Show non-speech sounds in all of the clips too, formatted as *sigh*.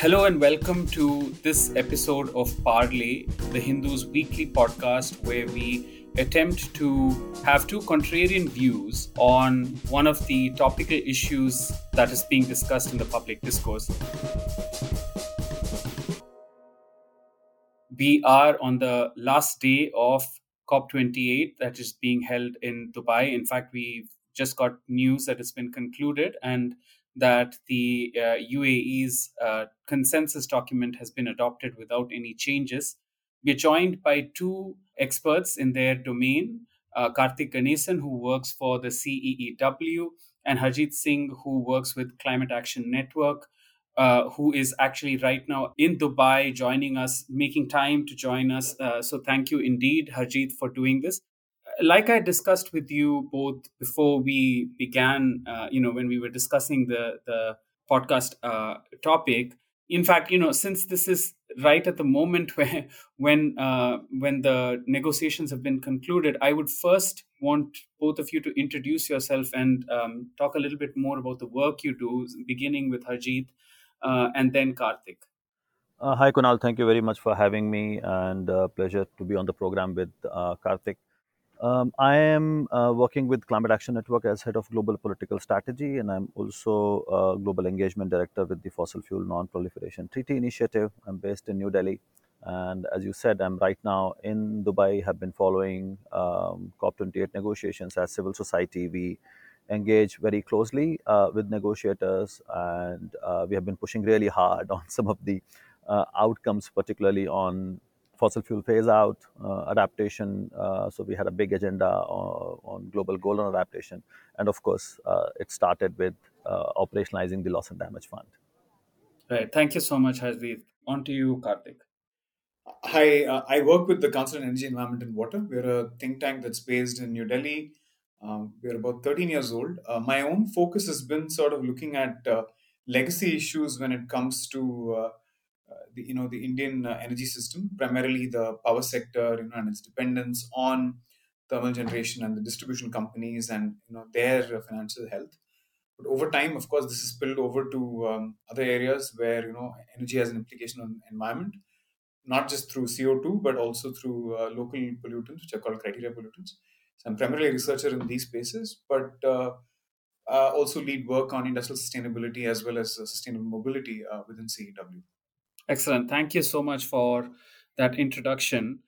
Hello and welcome to this episode of Parley, the Hindu's weekly podcast where we attempt to have two contrarian views on one of the topical issues that is being discussed in the public discourse. We are on the last day of COP28 that is being held in Dubai. In fact, we've just got news that it's been concluded and that the uh, UAE's uh, consensus document has been adopted without any changes. We're joined by two experts in their domain uh, Karthik Ganesan, who works for the CEEW, and Harjeet Singh, who works with Climate Action Network. Uh, who is actually right now in Dubai joining us, making time to join us. Uh, so, thank you indeed, Harjeet, for doing this like I discussed with you both before we began, uh, you know, when we were discussing the the podcast uh, topic. In fact, you know, since this is right at the moment *laughs* where when uh, when the negotiations have been concluded, I would first want both of you to introduce yourself and um, talk a little bit more about the work you do, beginning with Harjeet uh, and then Karthik. Uh, hi, Kunal. Thank you very much for having me, and uh, pleasure to be on the program with Karthik. Um, I am uh, working with Climate Action Network as head of global political strategy, and I'm also a global engagement director with the Fossil Fuel Non-Proliferation Treaty Initiative. I'm based in New Delhi, and as you said, I'm right now in Dubai. Have been following um, COP28 negotiations as civil society. We engage very closely uh, with negotiators, and uh, we have been pushing really hard *laughs* on some of the uh, outcomes, particularly on fossil fuel phase out, uh, adaptation. Uh, so we had a big agenda on, on, global goal on adaptation, and of course, uh, it started with operationalizing the loss and damage fund. Right. Thank you so much, Harjeet. On to you, Karthik. Hi, uh, I work with the Council on Energy, Environment and Water. We're a think tank that's based in New Delhi. Um, we're about 13 years old. Uh, my own focus has been sort of looking at uh, legacy issues when it comes to the, you know the Indian uh, energy system, primarily the power sector, you know, and its dependence on thermal generation and the distribution companies and you know their financial health. But over time, of course, this is spilled over to um, other areas where you know energy has an implication on environment, not just through CO two, but also through uh, local pollutants, which are called criteria pollutants. So I'm primarily a researcher in these spaces, but uh, uh, also lead work on industrial sustainability as well as uh, sustainable mobility uh, within CEEW. Excellent. Thank you so much for that introduction.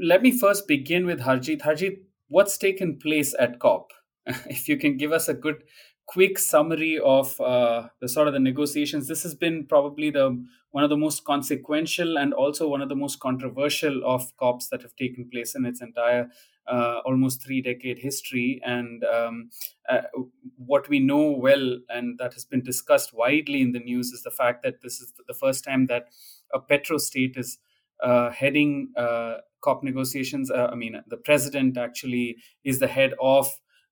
Let me first begin with Harjeet. Harjeet, what's taken place at COP? *laughs* if you can give us a good quick summary of uh, the sort of the negotiations this has been probably the one of the most consequential and also one of the most controversial of cops that have taken place in its entire uh, almost three decade history. And um, uh, what we know well and that has been discussed widely in the news is the fact that this is the first time that a petro state is uh, heading uh, cop negotiations. Uh, i mean the president actually is the head of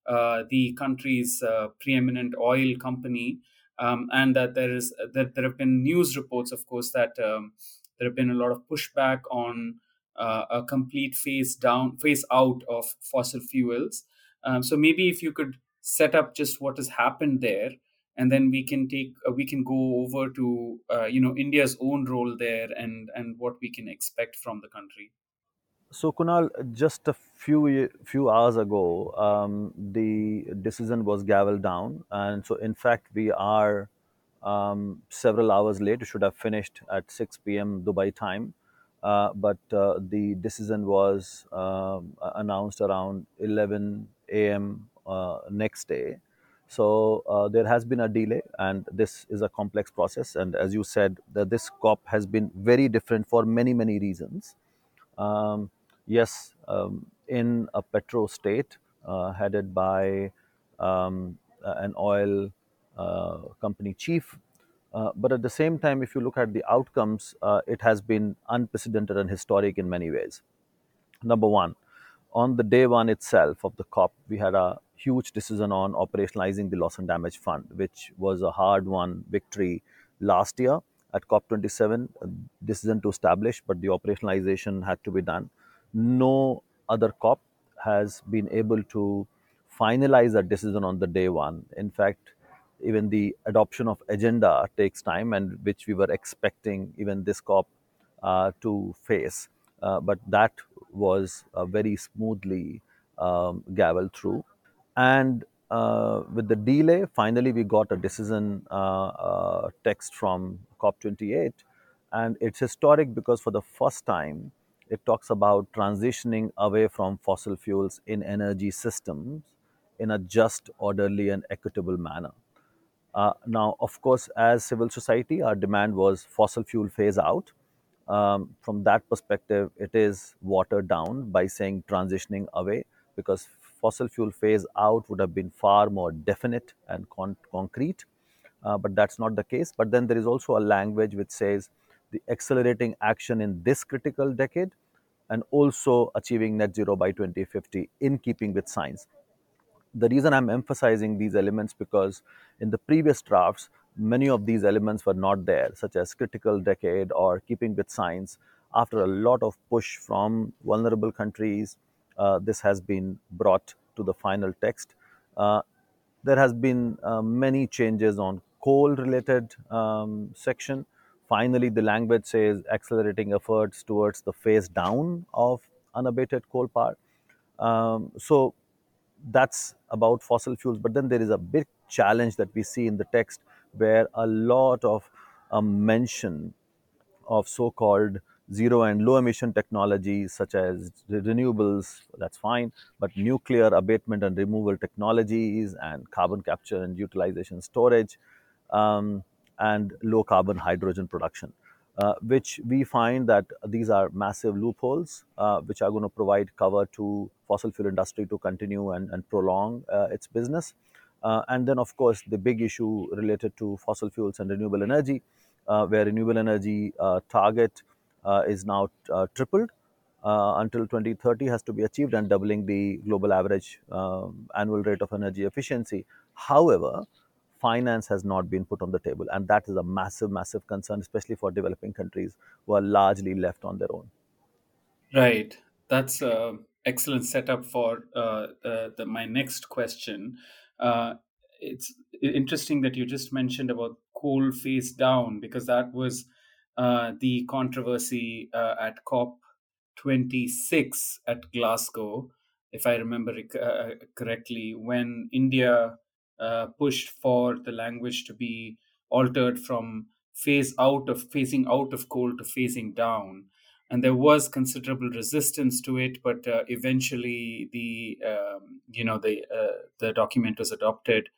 uh, the country's preeminent oil company, um, and that there is that there have been news reports, of course, that um, there have been a lot of pushback on uh, a complete phase down, phase out of fossil fuels. Um, so maybe if you could set up just what has happened there, and then we can take uh, we can go over to uh, you know India's own role there and and what we can expect from the country. So Kunal, just a few few hours ago, um, the decision was gavelled down, and so in fact we are um, several hours late. We should have finished at 6 p.m. Dubai time, uh, but uh, the decision was um, announced around 11 a.m. Uh, next day. So uh, there has been a delay, and this is a complex process. And as you said, that this COP has been very different for many many reasons. Um, yes, um, in a petro state uh, headed by um, an oil uh, company chief. Uh, but at the same time, if you look at the outcomes, uh, it has been unprecedented and historic in many ways. Number one, on the day one itself of the COP, we had a huge decision on operationalizing the loss and damage fund, which was a hard won victory last year at COP27. Decision to establish, but the operationalization had to be done no other cop has been able to finalize a decision on the day one. In fact, even the adoption of agenda takes time, and which we were expecting even this COP uh, to face. Uh, but that was uh, very smoothly um, gavelled through. And uh, with the delay, finally we got a decision uh, uh, text from COP28. And it's historic because for the first time, it talks about transitioning away from fossil fuels in energy systems in a just, orderly, and equitable manner. Uh, now, of course, as civil society, our demand was fossil fuel phase out. Um, from that perspective, it is watered down by saying transitioning away because fossil fuel phase out would have been far more definite and con- concrete. Uh, but that's not the case. But then there is also a language which says the accelerating action in this critical decade and also achieving net zero by 2050 in keeping with science the reason I'm emphasizing these elements because in the previous drafts, many of these elements were not there, such as critical decade or keeping with science. After a lot of push from vulnerable countries, uh, this has been brought to the final text. Uh, there has been uh, many changes on coal-related um, section. Finally, the language says accelerating efforts towards the phase down of unabated coal power. Um, so that's about fossil fuels. But then there is a big challenge that we see in the text where a lot of um, mention of so called zero and low emission technologies such as renewables, that's fine, but nuclear abatement and removal technologies and carbon capture and utilization storage um, and low carbon hydrogen production. Uh, which we find that these are massive loopholes uh, which are going to provide cover to fossil fuel industry to continue and, and prolong uh, its business. Uh, and then, of course, the big issue related to fossil fuels and renewable energy, uh, where renewable energy uh, target is now tripled until 2030 has to be achieved and doubling the global average um, annual rate of energy efficiency. However, finance has not been put on the table. And that is a massive, massive concern, especially for developing countries who are largely left on their own. Right. That's an excellent setup for uh, the, the, my next question. Uh, it's interesting that you just mentioned about coal phase down because that was uh, the controversy uh, at COP 26 at Glasgow, if I remember uh, correctly, when India uh, pushed for the language to be altered from phase out of phasing out of coal to phasing down. And there was considerable resistance to it but uh, eventually the um, you know the uh, the document was adopted.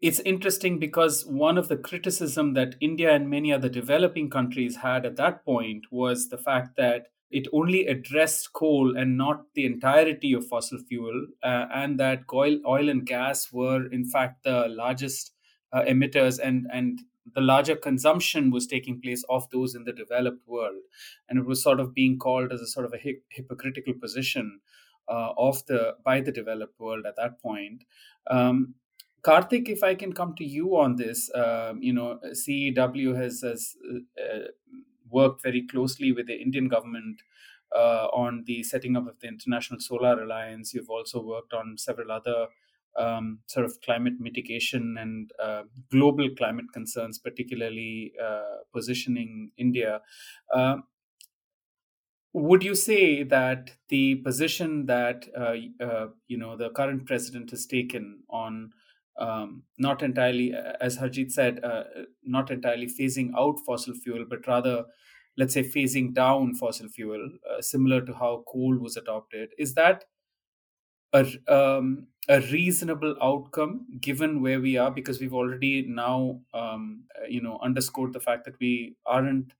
It's interesting because one of the criticism that india and many other developing countries had at that point was the fact that it only addressed coal and not the entirety of fossil fuel, uh, and that oil, oil and gas were in fact the largest uh, emitters, and and the larger consumption was taking place of those in the developed world, and it was sort of being called as a sort of a hi- hypocritical position uh, of the by the developed world at that point. Um, Karthik, if I can come to you on this, um, you know, CEW has, has uh, worked very closely with the Indian government uh, on the setting up of the International Solar Alliance. You've also worked on several other um, sort of climate mitigation and uh, global climate concerns, particularly uh, positioning India. Uh, would you say that the position that uh, uh, you know the current president has taken on um, not entirely, as Harjeet said, uh, not entirely phasing out fossil fuel, but rather, let's say, phasing down fossil fuel, uh, similar to how coal was adopted. Is that a, um, a reasonable outcome given where we are? Because we've already now, um, uh, you know, underscored the fact that we aren't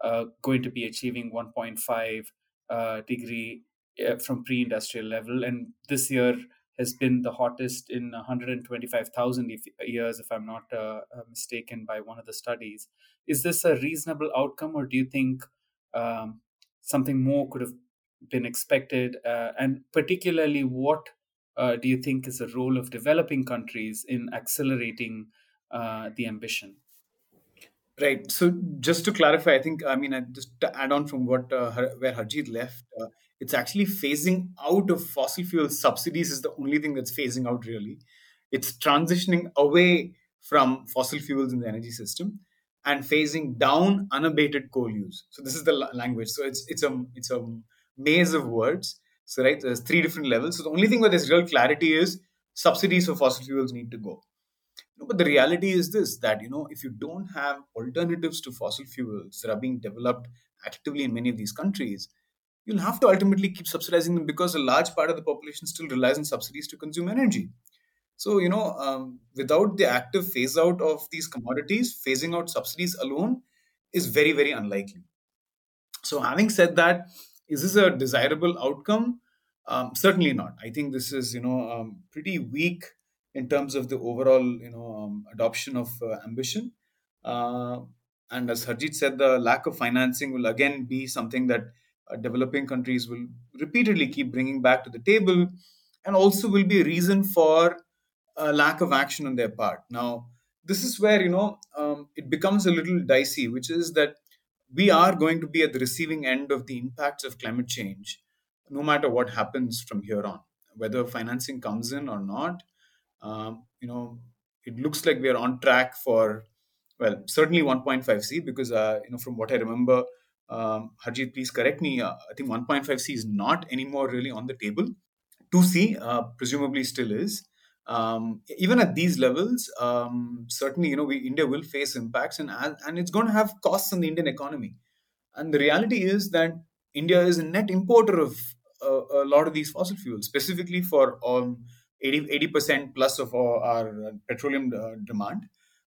uh, going to be achieving 1.5 uh, degree uh, from pre-industrial level, and this year has been the hottest in 125,000 years, if I'm not uh, uh, mistaken, by one of the studies. Is this a reasonable outcome, or do you think um, something more could have been expected? Uh, and particularly, what uh, do you think is the role of developing countries in accelerating uh, the ambition? Right. So just to clarify, I think I mean I just to add on from what uh, where Harjeet left, uh, it's actually phasing out of fossil fuel subsidies is the only thing that's phasing out really. It's transitioning away from fossil fuels in the energy system and phasing down unabated coal use. So this is the language. So it's it's a it's a maze of words. So right, there's three different levels. So the only thing where there's real clarity is subsidies for fossil fuels need to go. But the reality is this: that you know, if you don't have alternatives to fossil fuels that are being developed actively in many of these countries, you'll have to ultimately keep subsidizing them because a large part of the population still relies on subsidies to consume energy. So, you know, um, without the active phase out of these commodities, phasing out subsidies alone is very, very unlikely. So, having said that, is this a desirable outcome? Um, certainly not. I think this is, you know, um, pretty weak in terms of the overall, you know, um, adoption of uh, ambition. Uh, and as Harjeet said, the lack of financing will again be something that developing countries will repeatedly keep bringing back to the table, and also will be a reason for a lack of action on their part. Now, this is where you know um, it becomes a little dicey, which is that we are going to be at the receiving end of the impacts of climate change, no matter what happens from here on, whether financing comes in or not. Um, you know, it looks like we are on track for, well, certainly 1.5C because uh, you know from what I remember, um, please correct me. Uh, I think 1.5C is not anymore really on the table. 2C uh, presumably still is um, even at these levels, um, certainly, you know, we, India will face impacts and, and it's going to have costs on the Indian economy. And the reality is that India is a net importer of uh, a lot of these fossil fuels, specifically for um, 80, percent plus of our, our petroleum uh, demand,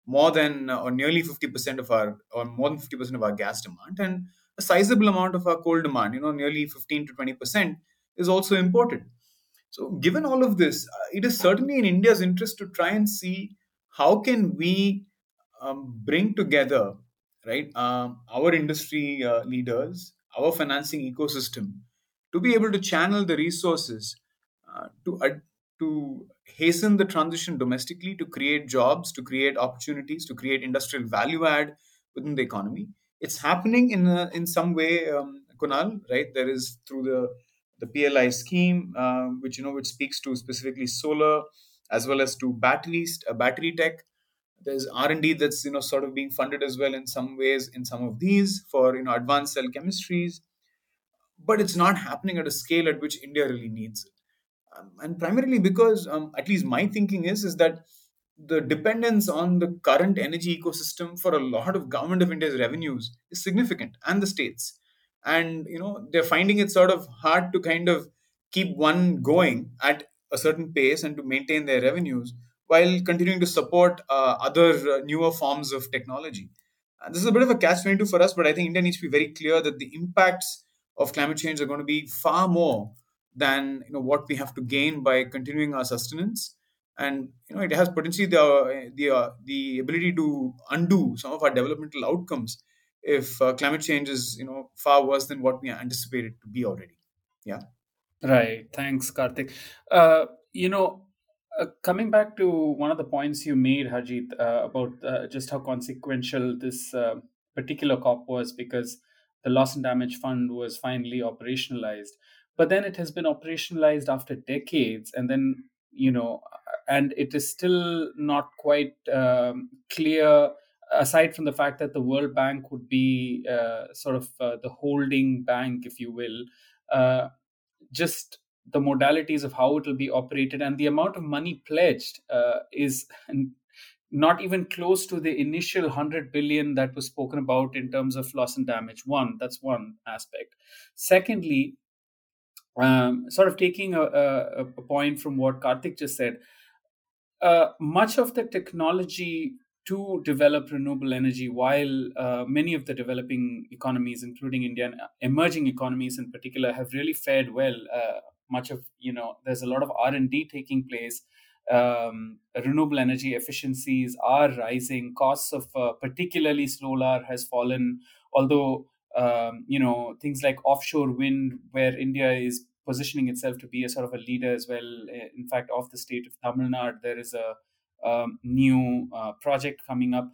more than uh, or nearly 50% of our, or more than 50% of our gas demand, and sizable amount of our coal demand, you know, nearly 15 to 20% is also imported. So, given all of this, uh, it is certainly in India's interest to try and see how can we um, bring together, right, um, our industry uh, leaders, our financing ecosystem, to be able to channel the resources uh, to uh, to hasten the transition domestically, to create jobs, to create opportunities, to create industrial value add within the economy. It's happening in a, in some way, um, Kunal, right? There is through the the PLI scheme, uh, which you know which speaks to specifically solar as well as to batteries, uh, battery tech. There's R and D that's you know sort of being funded as well in some ways in some of these for you know advanced cell chemistries, but it's not happening at a scale at which India really needs it, um, and primarily because um, at least my thinking is is that the dependence on the current energy ecosystem for a lot of government of India's revenues is significant and the states and you know they're finding it sort of hard to kind of keep one going at a certain pace and to maintain their revenues while continuing to support uh, other uh, newer forms of technology. And this is a bit of a catch 22 for us, but I think India needs to be very clear that the impacts of climate change are going to be far more than you know what we have to gain by continuing our sustenance and you know it has potentially the the uh, the ability to undo some of our developmental outcomes if uh, climate change is you know far worse than what we anticipated to be already. Yeah. Right. Thanks karthik. Uh, you know uh, coming back to one of the points you made harjeet uh, about uh, just how consequential this uh, particular cop was because the loss and damage fund was finally operationalized. But then it has been operationalized after decades and then you know and it is still not quite um, clear aside from the fact that the World Bank would be uh, sort of uh, the holding bank, if you will, uh, just the modalities of how it will be operated and the amount of money pledged uh, is not even close to the initial 100 billion that was spoken about in terms of loss and damage. One, that's one aspect. Secondly, um, sort of taking a, a, a, point from what Karthik just said, uh, much of the technology to develop renewable energy while uh, many of the developing economies including india and emerging economies in particular have really fared well uh, much of you know there's a lot of r&d taking place. Um, renewable energy efficiencies are rising. Costs of uh, particularly solar has fallen although um, you know things like offshore wind where india is positioning itself to be a sort of a leader as well in fact of the state of tamil nadu there is a um, new uh, project coming up.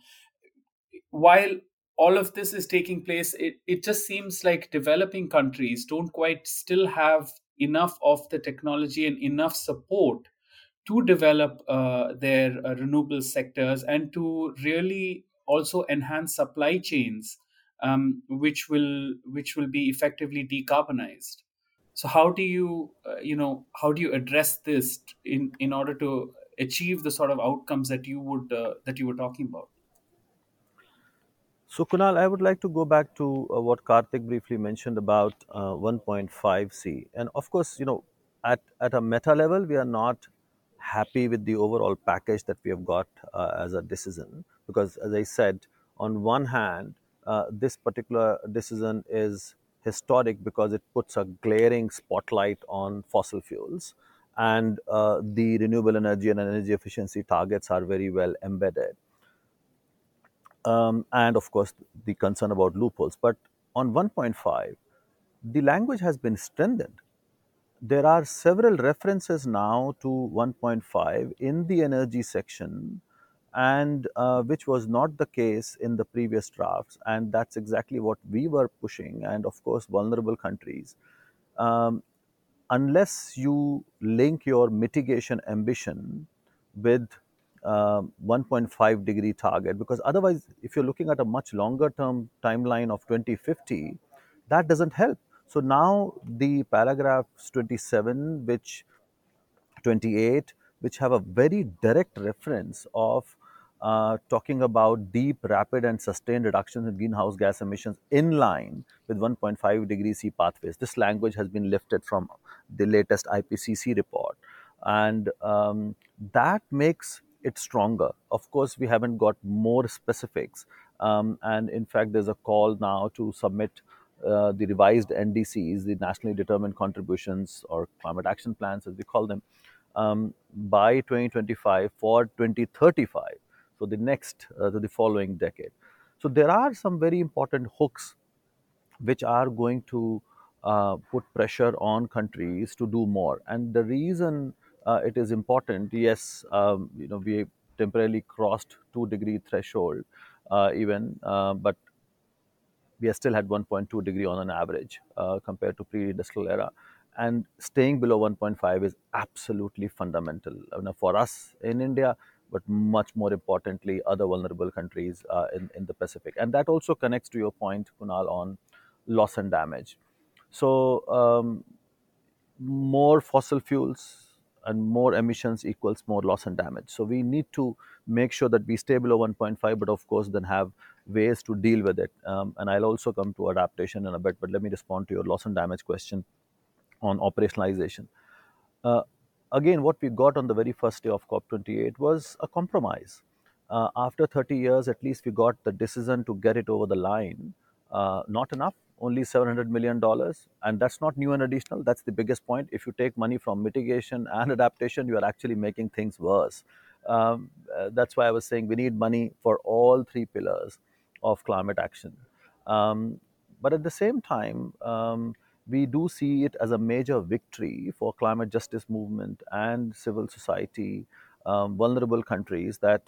While all of this is taking place, it, it just seems like developing countries don't quite still have enough of the technology and enough support to develop uh, their uh, renewable sectors and to really also enhance supply chains um, which will which will be effectively decarbonized so how do you uh, you know how do you address this in in order to achieve the sort of outcomes that you would uh, that you were talking about So, Kunal, I would like to go back to uh, what Karthik briefly mentioned about uh, 1.5C. And of course, you know, at, at a meta level, we are not happy with the overall package that we have got uh, as a decision. Because, as I said, on one hand, uh, this particular decision is historic because it puts a glaring spotlight on fossil fuels. And uh, the renewable energy and energy efficiency targets are very well embedded um, and of course the concern about loopholes. But on 1.5, the language has been strengthened. There are several references now to 1.5 in the energy section, and uh, which was not the case in the previous drafts. And that's exactly what we were pushing. And of course, vulnerable countries. Um, unless you link your mitigation ambition with um 1.5 degree target because otherwise if you're looking at a much longer term timeline of 2050 that doesn't help so now the paragraphs 27 which 28, which have a very direct reference of uh, talking about deep, rapid, and sustained reductions in greenhouse gas emissions in line with 1.5 degree C pathways. This language has been lifted from the latest IPCC report, and um, that makes it stronger. Of course, we haven't got more specifics, um, and in fact, there's a call now to submit uh, the revised NDCs, the nationally determined contributions or climate action plans, as we call them, um, by 2025 for 2035. So the next, uh, the following decade. So there are some very important hooks which are going to uh, put pressure on countries to do more. And the reason uh, it is important, yes, um, you know, we temporarily crossed two degree threshold, uh, even, uh, but we still had 1.2 degree on an average uh, compared to pre-industrial era and staying below 1.5 is absolutely fundamental you know, for us in india but much more importantly other vulnerable countries uh, in, in the pacific and that also connects to your point kunal on loss and damage so um, more fossil fuels and more emissions equals more loss and damage. So we need to make sure that we stay below 1.5, but of course then have ways to deal with it. Um, and I'll also come to adaptation in a bit, but let me respond to your loss and damage question on operationalization. Uh, again, what we got on the very first day of COP28 was a compromise. Uh, after 30 years, at least we got the decision to get it over the line. Uh, not enough, only $700 million. And that's not new and additional. That's the biggest point. If you take money from mitigation and *laughs* adaptation, you are actually making things worse. Um, uh, that's why I was saying we need money for all three pillars of climate action. Um, but at the same time, um, we do see it as a major victory for climate justice movement and civil society, um, vulnerable countries that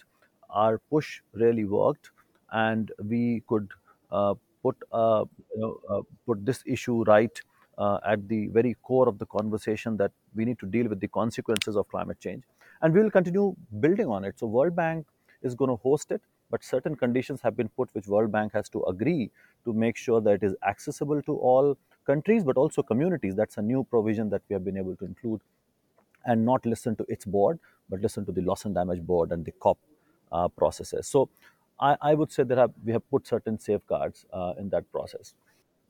our push really worked, and we could uh, put uh, you know, uh, put this issue right uh, at the very core of the conversation that we need to deal with the consequences of climate change, and we will continue building on it. So, World Bank is going to host it, but certain conditions have been put which World Bank has to agree to make sure that it is accessible to all countries, but also communities. That's a new provision that we have been able to include, and not listen to its board, but listen to the loss and damage board and the COP uh, processes. So I, I would say that we have put certain safeguards uh, in that process.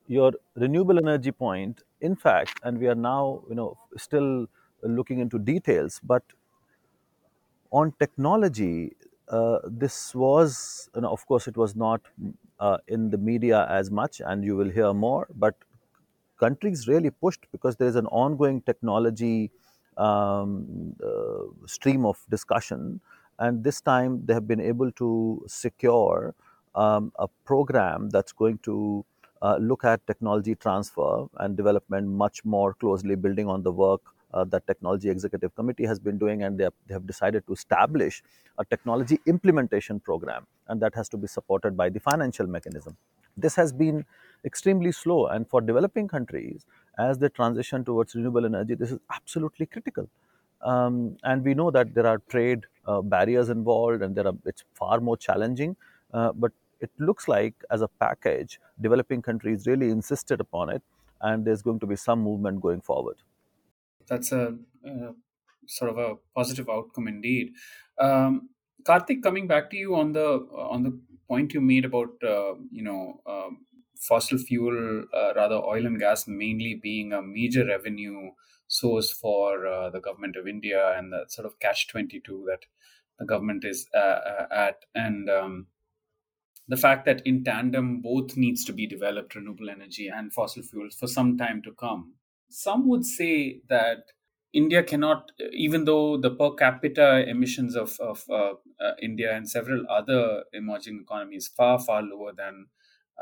Your renewable energy point, in fact, and we are now, you know, still looking into details, but on technology, uh, this was, you know, of course, it was not uh, in the media as much, and you will hear more. But countries really pushed because there is an ongoing technology um, uh, stream of discussion. And this time they have been able to secure um, a program that's going to uh, look at technology transfer and development much more closely, building on the work uh, that Technology Executive Committee has been doing, and they have, they have decided to establish a technology implementation program, and that has to be supported by the financial mechanism. This has been extremely slow, and for developing countries, as they transition towards renewable energy, this is absolutely critical Um, and we know that there are trade uh, barriers involved, and there are it's far more challenging. Uh, but it looks like, as a package, developing countries really insisted upon it, and there's going to be some movement going forward. That's a, uh, sort of a positive outcome indeed. Um, Karthik, coming back to you on the on the point you made about uh, you know um, fossil fuel, uh, rather oil and gas, mainly being a major revenue source for uh, the government of India, and the sort of catch twenty two that the government is uh, uh, at, and um, the fact that in tandem both needs to be developed renewable energy and fossil fuels for some time to come. Some would say that India cannot, even though the per capita emissions of, of uh, uh, India and several other emerging economies far, far lower than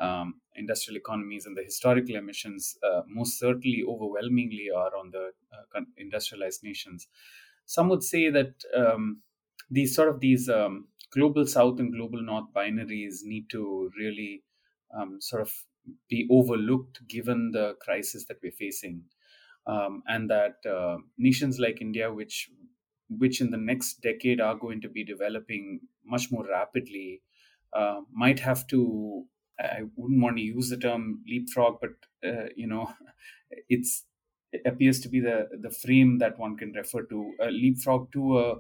um, industrial economies and the historical emissions uh, most certainly overwhelmingly are on the uh, industrialized nations. Some would say that um, these sort of these um, global south and global north binaries need to really um, sort of be overlooked given the crisis that we're facing um, and that uh, nations like India, which which in the next decade are going to be developing much more rapidly, uh, might have to. I wouldn't want to use the term leapfrog, but uh, you know, *laughs* it's it appears to be the the frame that one can refer to a leapfrog to a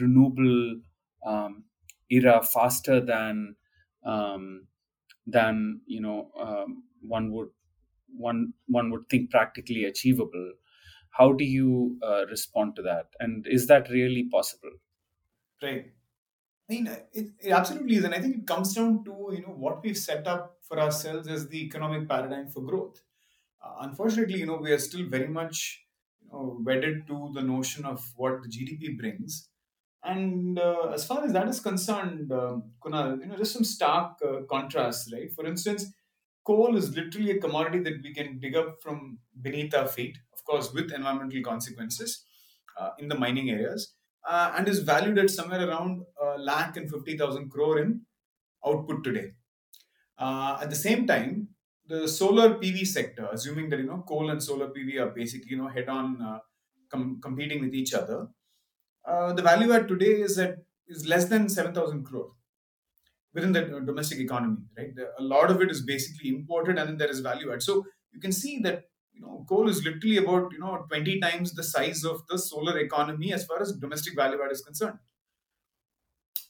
renewable um, era faster than um, than you know um, one would one one would think practically achievable how do you uh, respond to that? And is that really possible? Right. I mean it, it absolutely is and i think it comes down to you know what we've set up for ourselves as the economic paradigm for growth. Uh, unfortunately you know we are still very much you know wedded to the notion of what the gdp brings. And uh, as far as that is concerned, um, Kunal, you know, just some stark uh, contrasts, right? For instance, coal is literally a commodity that we can dig up from beneath our feet, of course, with environmental consequences uh, in the mining areas, uh, and is valued at somewhere around a lakh and 50,000 crore in output today. Uh, at the same time, the solar PV sector, assuming that you know coal and solar PV are basically you know head on uh, com- competing with each other, uh, the value add today is at is less than 7,000 crore within the domestic economy, right? A lot of it is basically imported, and then there is value add. So you can see that you know coal is literally about you know 20 times the size of the solar economy as far as domestic value add is concerned.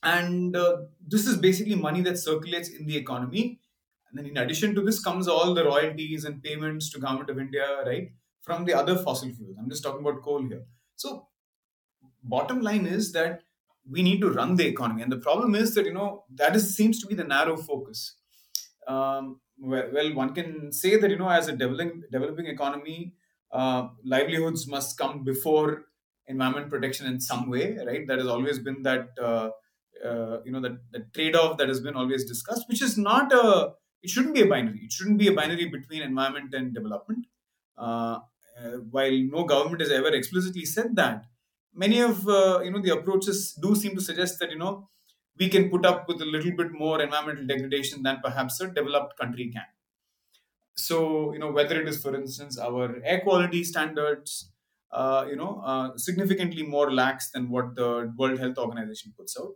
And uh, this is basically money that circulates in the economy. And then in addition to this comes all the royalties and payments to government of India, right, from the other fossil fuels. I'm just talking about coal here. So bottom line is that we need to run the economy. And the problem is that you know that is seems to be the narrow focus. Um, well, well, one can say that you know as a developing developing economy uh, livelihoods must come before environment protection in some way right? That has always been that uh, uh, you know that the trade-off that has been always discussed which is not a it shouldn't be a binary. It shouldn't be a binary between environment and development. Uh, uh, while no government has ever explicitly said that many of uh, you know the approaches do seem to suggest that you know we can put up with a little bit more environmental degradation than perhaps a developed country can. So you know whether it is for instance our air quality standards uh, you know uh, significantly more lax than what the world health organization puts out.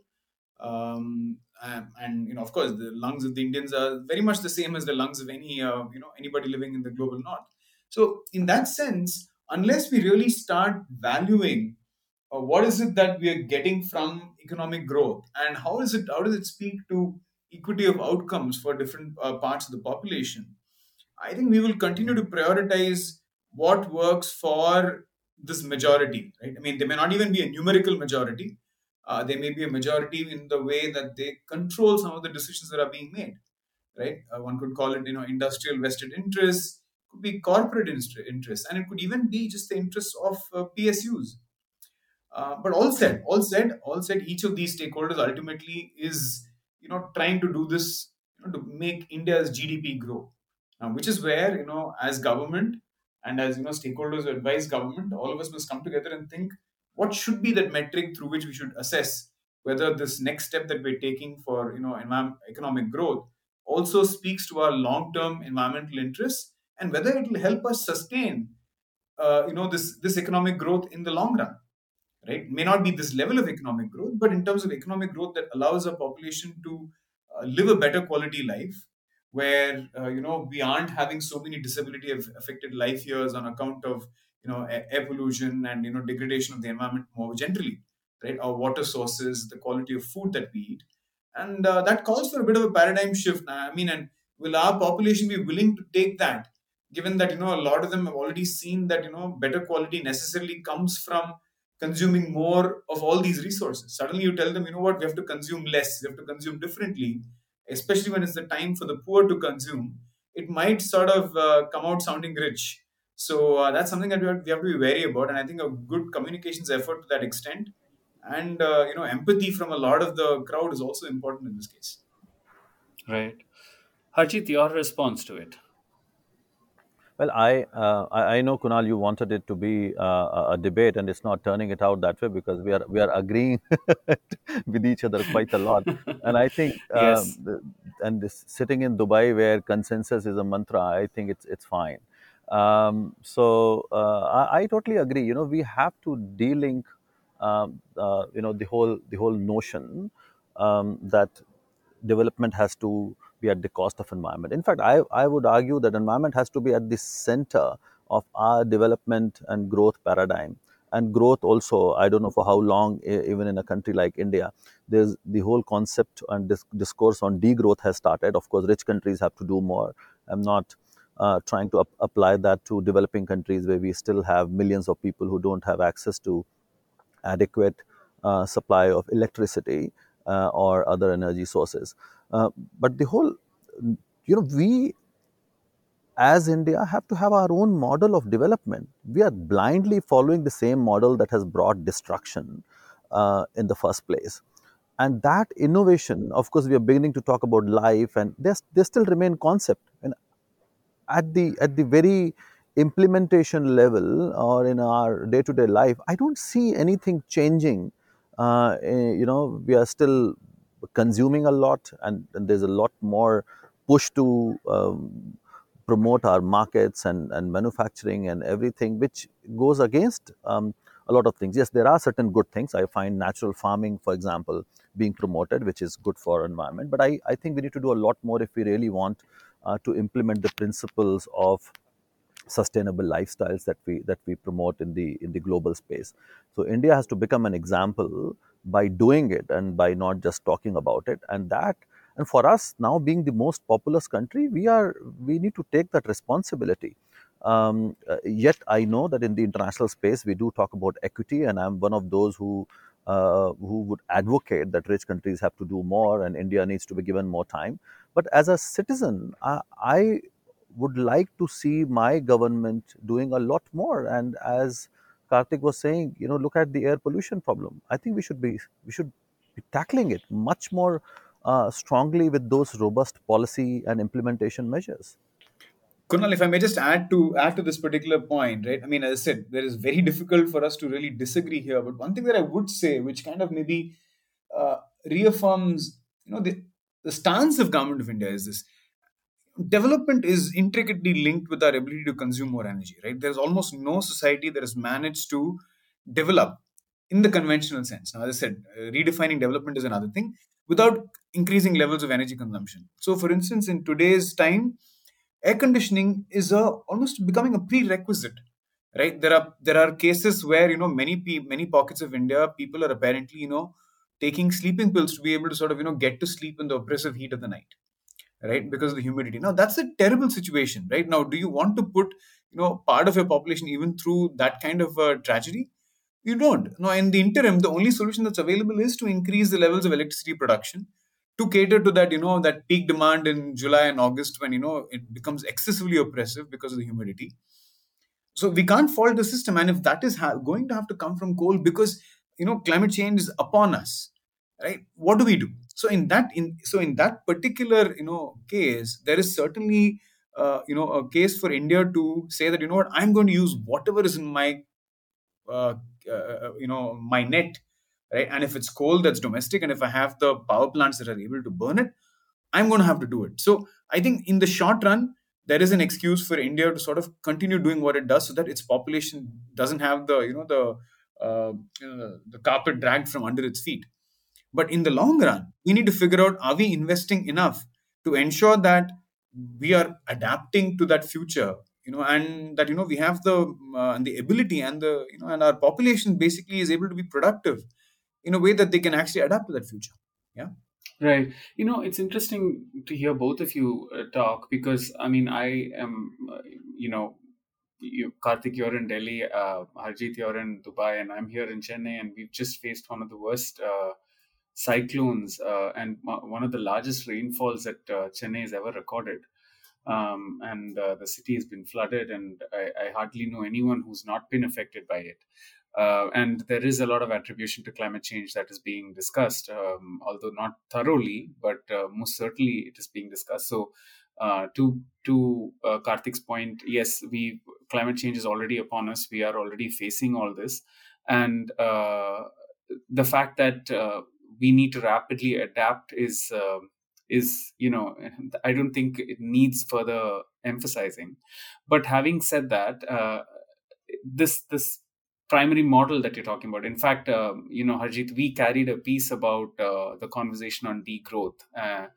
Um, and, and, you know of course the lungs of the indians are very much the same as the lungs of any uh, you know anybody living in the global north. So in that sense unless we really start valuing uh, what is it that we are getting from economic growth? And how is it how does it speak to equity of outcomes for different uh, parts of the population? I think we will continue to prioritize what works for this majority right? I mean there may not even be a numerical majority. Uh, there may be a majority in the way that they control some of the decisions that are being made right? Uh, one could call it you know industrial vested interests could be corporate interests and it could even be just the interests of uh, psus uh, but all said, all said, all said, each of these stakeholders ultimately is, you know, trying to do this you know, to make India's GDP grow, uh, which is where you know, as government and as you know, stakeholders who advise government, all of us must come together and think what should be that metric through which we should assess whether this next step that we're taking for you know economic growth also speaks to our long-term environmental interests and whether it will help us sustain uh, you know this this economic growth in the long run right? May not be this level of economic growth, but in terms of economic growth that allows a population to uh, live a better quality life, where uh, you know we aren't having so many disability affected life years on account of you know air pollution and you know degradation of the environment more generally, right? Our water sources, the quality of food that we eat, and uh, that calls for a bit of a paradigm shift. I mean, and will our population be willing to take that? Given that you know a lot of them have already seen that you know better quality necessarily comes from consuming more of all these resources. Suddenly you tell them, you know what, we have to consume less, we have to consume differently, especially when it's the time for the poor to consume. It might sort of uh, come out sounding rich. So uh, that's something that we have, we have, to be wary about. And I think a good communications effort to that extent and uh, you know empathy from a lot of the crowd is also important in this case. Right. Harjeet, your response to it? Well, I, uh, I know Kunal, you wanted it to be uh, a debate, and it's not turning it out that way because we are we are agreeing *laughs* with each other quite a lot. And I think, *laughs* yes. um, and this, sitting in Dubai where consensus is a mantra, I think it's it's fine. Um, so uh, I, I, totally agree. You know, we have to de-link, um, uh, you know, the whole the whole notion um, that development has to be at the cost of environment. In fact, I, I would argue that environment has to be at the center of our development and growth paradigm. And growth also, I don't know for how long, even in a country like India, there's the whole concept and discourse on degrowth has started. Of course, rich countries have to do more. I'm not uh, trying to ap- apply that to developing countries where we still have millions of people who don't have access to adequate uh, supply of electricity uh, or other energy sources. Uh, but the whole, you know, we as India have to have our own model of development. We are blindly following the same model that has brought destruction uh, in the first place. And that innovation, of course, we are beginning to talk about life, and they still remain concept. And at the at the very implementation level or in our day-to-day life, I don't see anything changing. Uh, eh, you know, we are still consuming a lot, and, and there's a lot more push to um, promote our markets and, and manufacturing and everything, which goes against um, a lot of things. Yes, there are certain good things. I find natural farming, for example, being promoted, which is good for environment. But I, I think we need to do a lot more if we really want uh, to implement the principles of sustainable lifestyles that we that we promote in the in the global space. So India has to become an example by doing it and by not just talking about it. And that and for us now being the most populous country we are we need to take that responsibility. Um, uh, yet i know that in the international space we do talk about equity and i'm one of those who uh, who would advocate that rich countries have to do more and india needs to be given more time. But as a citizen I, I would like to see my government doing a lot more and as Karthik was saying, you know, look at the air pollution problem. I think we should be we should be tackling it much more uh, strongly with those robust policy and implementation measures. Kunal, if I may just add to add to this particular point, right? I mean, as I said, there is very *laughs* difficult for us to really disagree here. But one thing that I would say, which kind of maybe uh, reaffirms, you know, the the stance of government of India is this: development is intricately linked with our ability to consume more energy right? There's almost no society that has managed to develop in the conventional sense. Now as i said uh, redefining development is another thing without increasing levels of energy consumption. So for instance in today's time air conditioning is a, almost becoming a prerequisite right? There are there are cases where you know many many pockets of india people are apparently you know taking sleeping pills to be able to sort of you know get to sleep in the oppressive heat of the night right? Mm-hmm. Because of the humidity. Now that's a terrible situation right? Now do you want to put you know part of your population even through that kind of a tragedy? You don't. Now in the interim the only solution that's available is to increase the levels of electricity production to cater to that you know that peak demand in july and august when you know it becomes excessively oppressive because of the humidity. So we can't fault the system. And if that is ha- going to have to come from coal because you know climate change is upon us right? What do we do? So in that in so in that particular you know case there is certainly uh, you know a case for india to say that you know what? I'm going to use whatever is in my uh, uh, you know my net right? And if it's coal that's domestic and if i have the power plants that are able to burn it i'm going to have to do it. So i think in the short run there is an excuse for india to sort of continue doing what it does so that its population doesn't have the you know the uh, you know, the carpet dragged from under its feet. But in the long run, we need to figure out are we investing enough to ensure that we are adapting to that future you know and that you know we have the uh, and the ability and the you know and our population basically is able to be productive in a way that they can actually adapt to that future yeah Right. You know, it's interesting to hear both of you uh, talk because I mean, I am, uh, you know, you, Karthik, you're in Delhi, uh, Harjeet, you're in Dubai, and I'm here in Chennai, and we've just faced one of the worst uh, cyclones uh, and one of the largest rainfalls that uh, Chennai has ever recorded. Um, and uh, the city has been flooded, and I, I, hardly know anyone who's not been affected by it. Uh, and there is a lot of attribution to climate change that is being discussed, um, although not thoroughly, but uh, most certainly it is being discussed. So, uh, to to Karthik's point, yes, we climate change is already upon us. We are already facing all this, and the fact that we need to rapidly adapt is is you know I don't think it needs further emphasizing. But having said that, this this primary model that you're talking about. In fact, uh, you know, Harjeet, we carried a piece about uh, the conversation on degrowth, uh,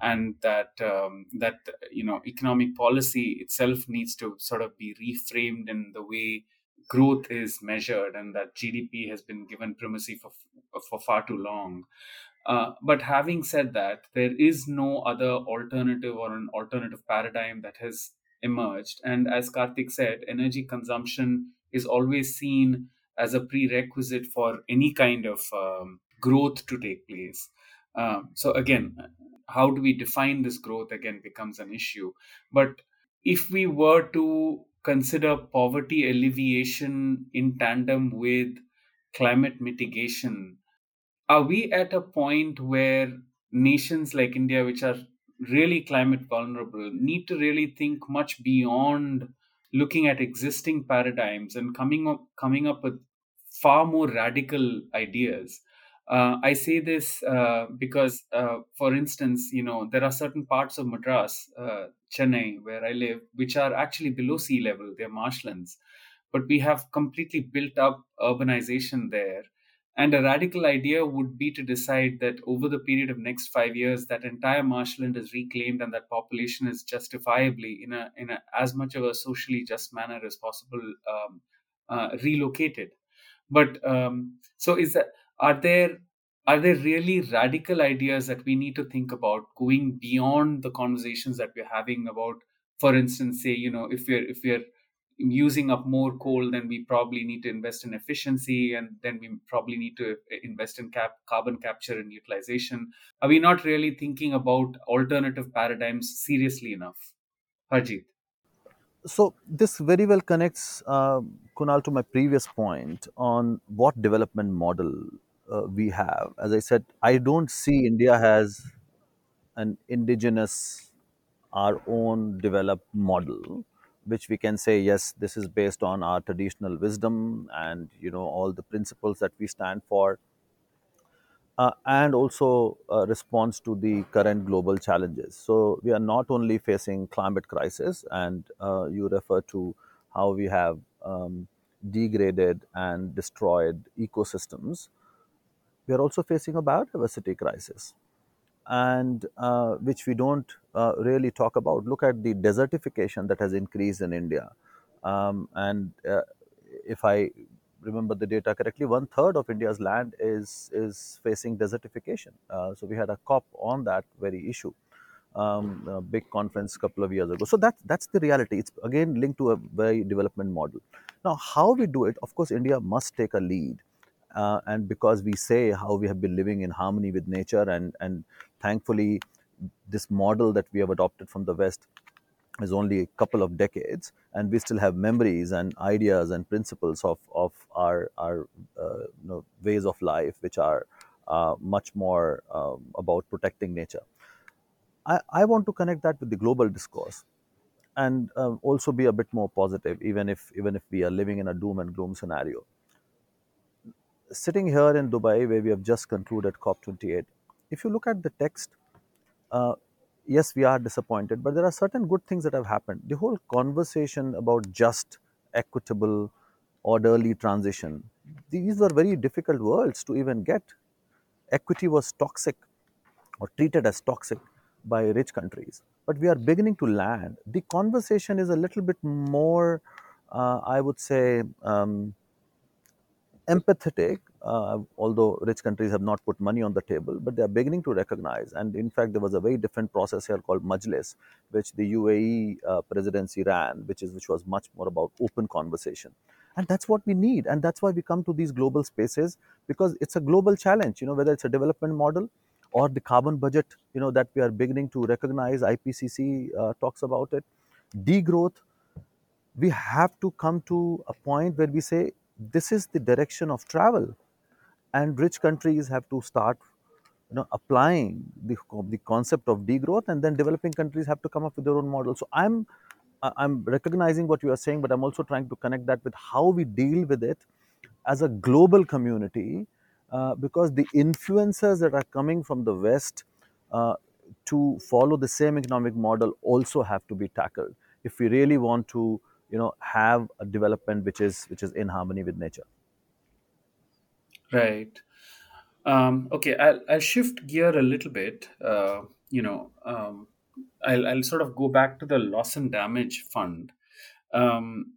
and that um, that you know, economic policy itself needs to sort of be reframed in the way growth is measured, and that GDP has been given primacy for for far too long. Uh, but having said that, there is no other alternative or an alternative paradigm that has emerged. And as Karthik said, energy consumption is always seen as a prerequisite for any kind of um, growth to take place. Um, so, again, how do we define this growth again becomes an issue. But if we were to consider poverty alleviation in tandem with climate mitigation, are we at a point where nations like India, which are really climate vulnerable, need to really think much beyond looking at existing paradigms and coming up coming up with far more radical ideas. Uh, I say this uh, because, uh, for instance, you know there are certain parts of Madras, uh, Chennai, where I live, which are actually below sea level. They're marshlands, but we have completely built up urbanization there and a radical idea would be to decide that over the period of next five years, that entire marshland is reclaimed and that population is justifiably, in a in a, as much of a socially just manner as possible, um, uh, relocated. But um, so is that are there are there really radical ideas that we need to think about going beyond the conversations that we're having about, for instance, say you know if we're if we're using up more coal, then we probably need to invest in efficiency, and then we probably need to invest in cap- carbon capture and utilization. Are we not really thinking about alternative paradigms seriously enough? Harjeet. So this very well connects, uh, Kunal, to my previous point on what development model uh, we have. As I said, I don't see India has an indigenous, our own developed model which we can say yes this is based on our traditional wisdom and you know all the principles that we stand for uh, and also a response to the current global challenges. So we are not only facing climate crisis and uh, you refer to how we have um, degraded and destroyed ecosystems we are also facing a biodiversity crisis and uh, which we don't uh, really talk about. Look at the desertification that has increased in India. Um, and uh, if I remember the data correctly, one third of India's land is, is facing desertification. Uh, so we had a COP on that very issue. Um, a big conference a couple of years ago. So that's that's the reality. It's again linked to a very development model. Now, how we do it, of course, India must take a lead uh, and because we say how we have been living in harmony with nature and and thankfully this model that we have adopted from the west is only a couple of decades and we still have memories and ideas and principles of, of our, our uh, you know, ways of life which are uh, much more um, about protecting nature. I, I want to connect that with the global discourse and uh, also be a bit more positive even if even if we are living in a doom and gloom scenario sitting here in Dubai, where we have just concluded COP28, if you look at the text, uh, yes, we are disappointed, but there are certain good things that have happened. The whole conversation about just, equitable, orderly transition, these were very difficult words to even get. Equity was toxic or treated as toxic by rich countries. But we are beginning to land. The conversation is a little bit more, uh, I would say, um, empathetic, uh, although rich countries have not put money on the table, but they are beginning to recognize. And in fact, there was a very different process here called Majlis, which the UAE uh, presidency ran, which is which was much more about open conversation. And that's what we need, and that's why we come to these global spaces because it's a global challenge. You know, whether it's a development model or the carbon budget, you know, that we are beginning to recognize. IPCC uh, talks about it. Degrowth. We have to come to a point where we say this is the direction of travel. And rich countries have to start you know applying the, the concept of degrowth and then developing countries have to come up with their own model. So i'm i'm recognizing what you are saying but i'm also trying to connect that with how we deal with it as a global community uh, because the influences that are coming from the west uh, to follow the same economic model also have to be tackled. If we really want to you know have a development which is which is in harmony with nature Right. Um, okay, I'll, I'll shift gear a little bit. Uh, you know, um, I'll, I'll sort of go back to the loss and damage fund. Um,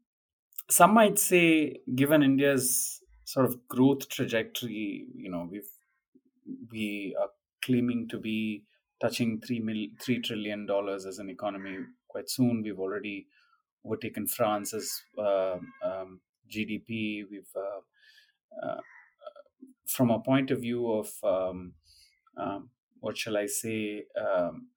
some might say, given India's sort of growth trajectory, you know, we've we are claiming to be touching three mil, three trillion dollars as an economy quite soon. We've already overtaken France as uh, um, GDP. We've uh, uh, from a point of view of um, um, what shall I say, um,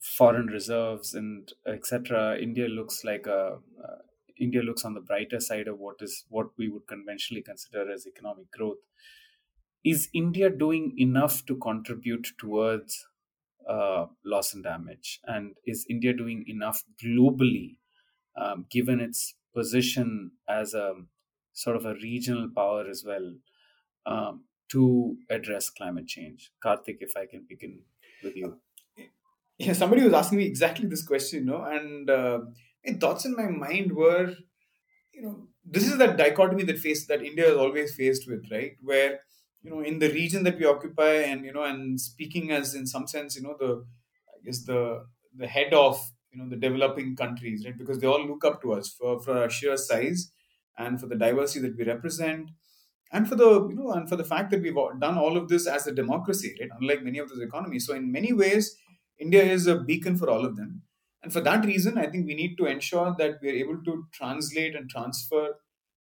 foreign reserves and etc. India looks like a uh, India looks on the brighter side of what is what we would conventionally consider as economic growth. Is India doing enough to contribute towards uh, loss and damage? And is India doing enough globally, um, given its position as a sort of a regional power as well, um, to address climate change? Karthik, if I can begin with you. Yeah, somebody was asking me exactly this question, you know, and uh, thoughts in my mind were, you know, this is that dichotomy that face that India is always faced with, right? Where you know, in the region that we occupy, and you know, and speaking as in some sense, you know, the I guess the the head of you know the developing countries, right? Because they all look up to us for for our sheer size and for the diversity that we represent and for the you know and for the fact that we've done all of this as a democracy right? Unlike many of those economies. So in many ways india is a beacon for all of them. And for that reason i think we need to ensure that we're able to translate and transfer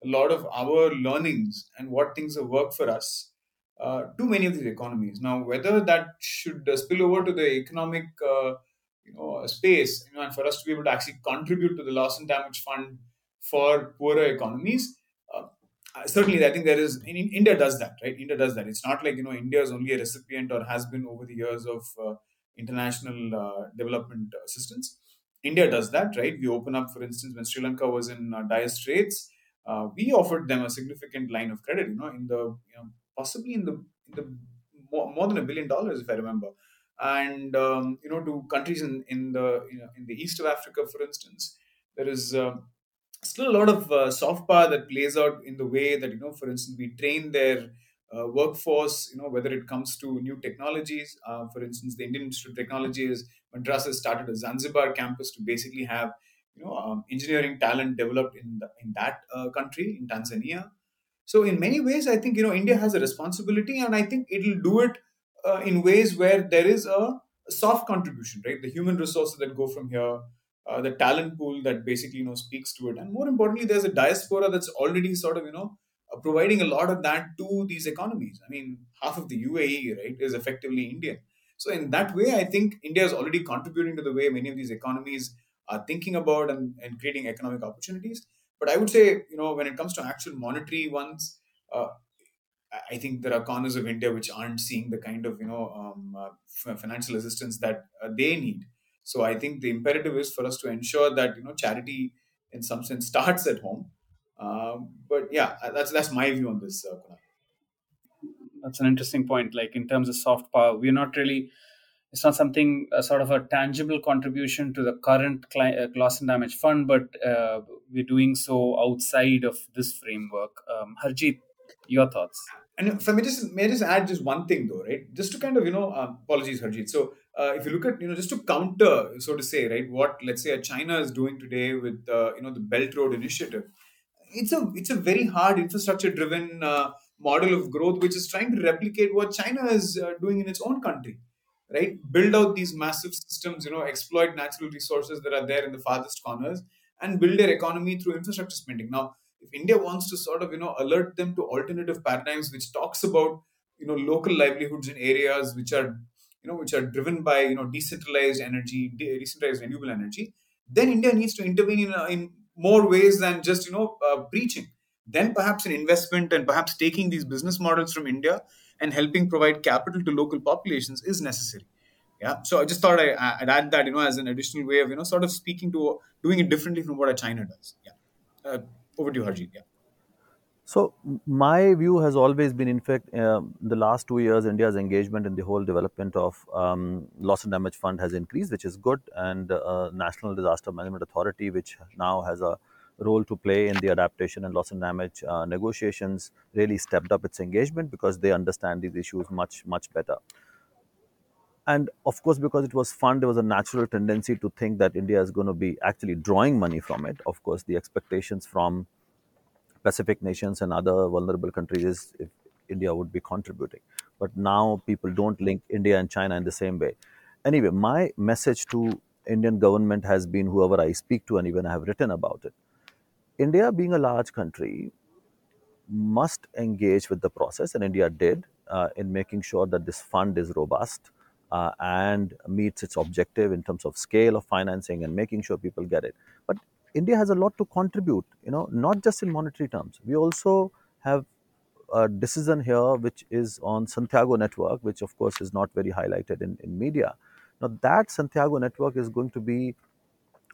a lot of our learnings and what things have worked for us uh, to many of these economies. Now whether that should uh, spill over to the economic uh, you know space you know and for us to be able to actually contribute to the loss and damage fund for poorer economies uh, certainly i think there is in, india does that right? India does that. It's not like you know india is only a recipient or has been over the years of uh, international uh, development assistance. India does that right? We open up for instance when sri lanka was in uh, dire straits uh, we offered them a significant line of credit you know in the you know possibly in the in the more, more than a billion dollars if i remember and um, you know to countries in in the you know in the east of africa for instance there is uh, still a lot of uh, soft power that plays out in the way that you know for instance we train their uh, workforce you know whether it comes to new technologies. Uh, for instance the indian institute of technology is madras has started a zanzibar campus to basically have you know um, engineering talent developed in the, in that uh, country in tanzania. So in many ways i think you know india has a responsibility and i think it'll do it uh, in ways where there is a, soft contribution right? The human resources that go from here uh, the talent pool that basically you know speaks to it. And more importantly there's a diaspora that's already sort of you know uh, providing a lot of that to these economies. I mean half of the uae right is effectively indian. So in that way i think india is already contributing to the way many of these economies are thinking about and, and creating economic opportunities. But i would say you know when it comes to actual monetary ones uh, I think there are corners of India which aren't seeing the kind of you know um, uh, financial assistance that uh, they need. So I think the imperative is for us to ensure that you know charity, in some sense, starts at home. Um, but yeah, that's that's my view on this. Uh, that's an interesting point. Like in terms of soft power, we're not really. It's not something uh, sort of a tangible contribution to the current cli- uh, loss and damage fund, but uh, we're doing so outside of this framework. Um, Harjeet, Your thoughts? And if I may just may I just add just one thing though, right? Just to kind of you know, uh, apologies, Harjeet. So uh, if you look at you know just to counter, so to say, right, what let's say China is doing today with uh, you know the Belt Road Initiative, it's a it's a very hard infrastructure driven uh, model of growth which is trying to replicate what China is uh, doing in its own country, right? Build out these massive systems, you know, exploit natural resources that are there in the farthest corners, and build their economy through infrastructure spending. Now if India wants to sort of you know alert them to alternative paradigms, which talks about you know local livelihoods in areas which are you know which are driven by you know decentralized energy, de- decentralized renewable energy, then India needs to intervene in, uh, in more ways than just you know uh, preaching. Then perhaps an investment and perhaps taking these business models from India and helping provide capital to local populations is necessary. Yeah, so I just thought I, I'd add that you know as an additional way of you know sort of speaking to doing it differently from what a China does. Yeah. Uh, over to you, Harjeet. Yeah. So my view has always been, in fact, um the last two years, India's engagement in the whole development of um, loss and damage fund has increased, which is good, and uh, National Disaster Management Authority, which now has a role to play in the adaptation and loss and damage uh, negotiations, really stepped up its engagement because they understand these issues much much better. And of course, because it was fund, there was a natural tendency to think that India is going to be actually drawing money from it. Of course, the expectations from Pacific nations and other vulnerable countries is if India would be contributing. But now people don't link India and China in the same way. Anyway, my message to Indian government has been whoever I speak to and even I have written about it. India being a large country must engage with the process, and India did uh, in making sure that this fund is robust uh, and meets its objective in terms of scale of financing and making sure people get it. But India has a lot to contribute, you know, not just in monetary terms. We also have a decision here which is on Santiago network, which of course is not very highlighted in, in media. Now that Santiago network is going to be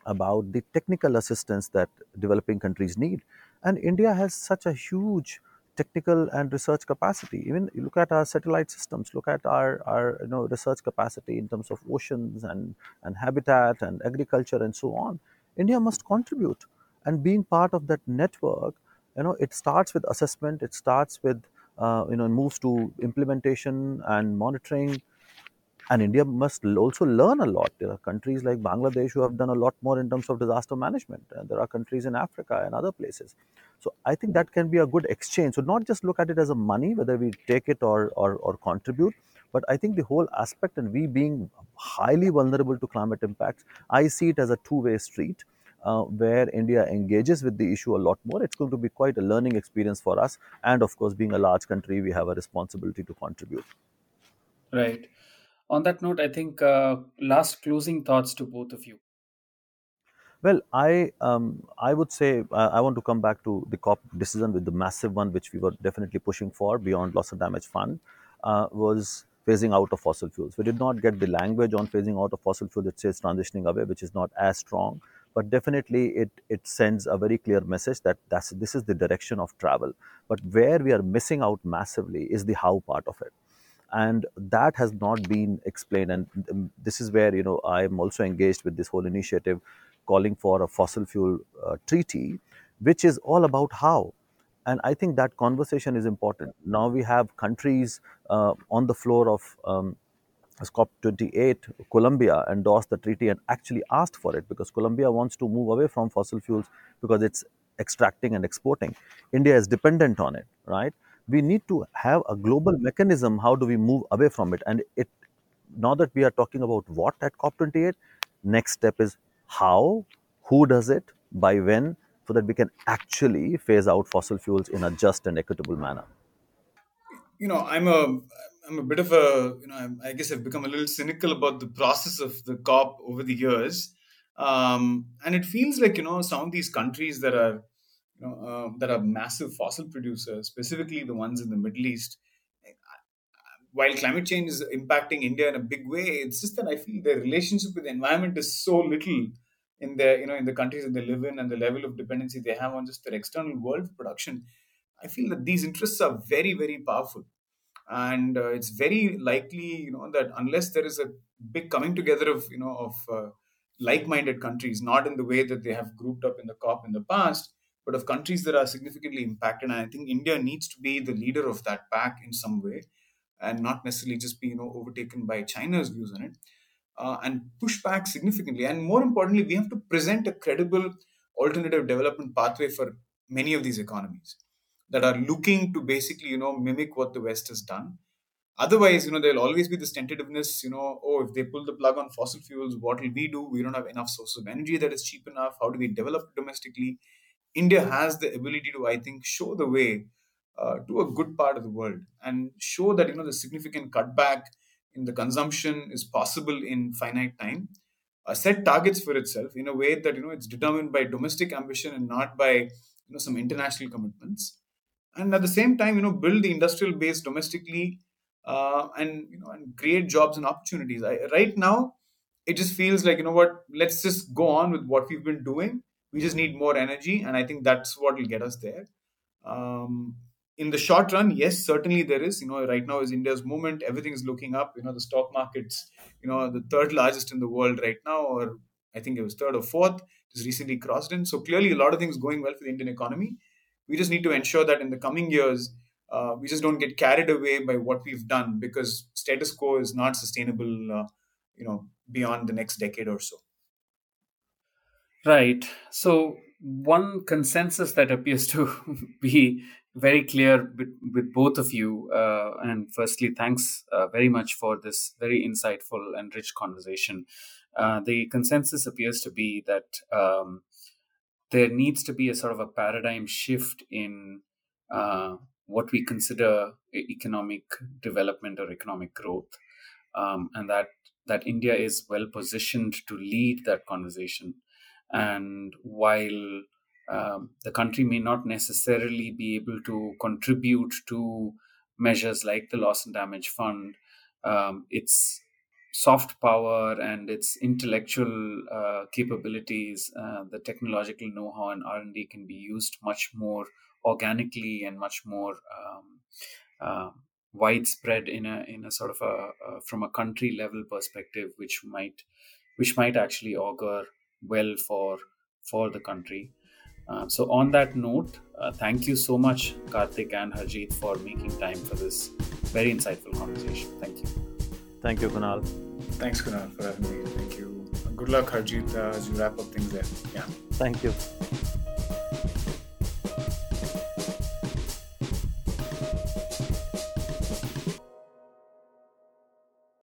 about the technical assistance that developing countries need. And India has such a huge technical and research capacity. Even look at our satellite systems, look at our, our you know research capacity in terms of oceans and, and habitat and agriculture and so on. India must contribute. And being part of that network, you know, it starts with assessment, it starts with uh, you know, moves to implementation and monitoring and India must also learn a lot. There are countries like Bangladesh who have done a lot more in terms of disaster management. And there are countries in Africa and other places. So I think that can be a good exchange. So not just look at it as a money, whether we take it or, or, or contribute, but I think the whole aspect and we being highly vulnerable to climate impacts, I see it as a two-way street. Uh, where India engages with the issue a lot more, it's going to be quite a learning experience for us. And of course, being a large country, we have a responsibility to contribute. Right. On that note, I think uh, last closing thoughts to both of you. Well, I um, I would say uh, I want to come back to the COP decision with the massive one, which we were definitely pushing for beyond loss and damage fund, uh, was phasing out of fossil fuels. We did not get the language on phasing out of fossil fuels. It says transitioning away, which is not as strong, but definitely it it sends a very clear message that that's this is the direction of travel. But where we are missing out massively is the how part of it and that has not been explained and um, this is where you know i am also engaged with this whole initiative calling for a fossil fuel uh, treaty which is all about how and i think that conversation is important now we have countries uh, on the floor of um, COP28, Colombia endorsed the treaty and actually asked for it because Colombia wants to move away from fossil fuels because it's extracting and exporting. India is dependent on it, right? We need to have a global mechanism. How do we move away from it? And it now that we are talking about what at COP28, next step is how, who does it, by when, so that we can actually phase out fossil fuels in a just and equitable manner. you know i'm a i'm a bit of a you know I'm, i guess i've become a little cynical about the process of the cop over the years um, and it feels like you know some of these countries that are you know uh, that are massive fossil producers specifically the ones in the middle east. While climate change is impacting india in a big way it's just that i feel their relationship with the environment is so little in the you know in the countries that they live in and the level of dependency they have on just their external world production. I feel that these interests are very very powerful. And uh, it's very likely you know that unless there is a big coming together of you know of uh, like-minded countries not in the way that they have grouped up in the cop in the past but of countries that are significantly impacted. And I think India needs to be the leader of that pack in some way, and not necessarily just be you know overtaken by China's views on it, uh, and push back significantly. And more importantly, we have to present a credible alternative development pathway for many of these economies that are looking to basically you know mimic what the West has done Otherwise, you know, there'll always be this tentativeness, you know, oh, if they pull the plug on fossil fuels, what will we do? We don't have enough sources of energy that is cheap enough. How do we develop domestically? India has the ability to, I think, show the way uh, to a good part of the world and show that, you know, the significant cutback in the consumption is possible in finite time. Uh, set targets for itself in a way that, you know, it's determined by domestic ambition and not by, you know, some international commitments. And at the same time, you know, build the industrial base domestically uh, and you know and create jobs and opportunities. I, right now, it just feels like you know what. Let's just go on with what we've been doing. We just need more energy, and I think that's what will get us there. Um, in the short run, yes, certainly there is. You know, right now is India's moment. Everything is looking up. You know, the stock markets. You know, the third largest in the world right now, or I think it was third or fourth. Just recently crossed in. So clearly, a lot of things going well for the Indian economy. We just need to ensure that in the coming years, uh, we just don't get carried away by what we've done because status quo is not sustainable uh, you know beyond the next decade or so right. So one consensus that appears to *laughs* be very clear with, with both of you uh, and firstly thanks uh, very much for this very insightful and rich conversation. Uh, the consensus appears to be that um, there needs to be a sort of a paradigm shift in uh, what we consider economic development or economic growth, um, and that that India is well positioned to lead that conversation. And while um, the country may not necessarily be able to contribute to measures like the loss and damage fund, um, its soft power and its intellectual uh, capabilities, uh, the technological know-how and R&D can be used much more organically and much more um, uh, widespread in a in a sort of a, a, from a country level perspective, which might which might actually augur well for for the country. Uh, so on that note, uh, thank you so much, Karthik and Harjeet, for making time for this very insightful conversation. Thank you. Thank you, Kunal. Thanks, Kunal, for having me. Thank you. Good luck, Harjeet, uh, as you wrap up things there. Yeah. Thank you.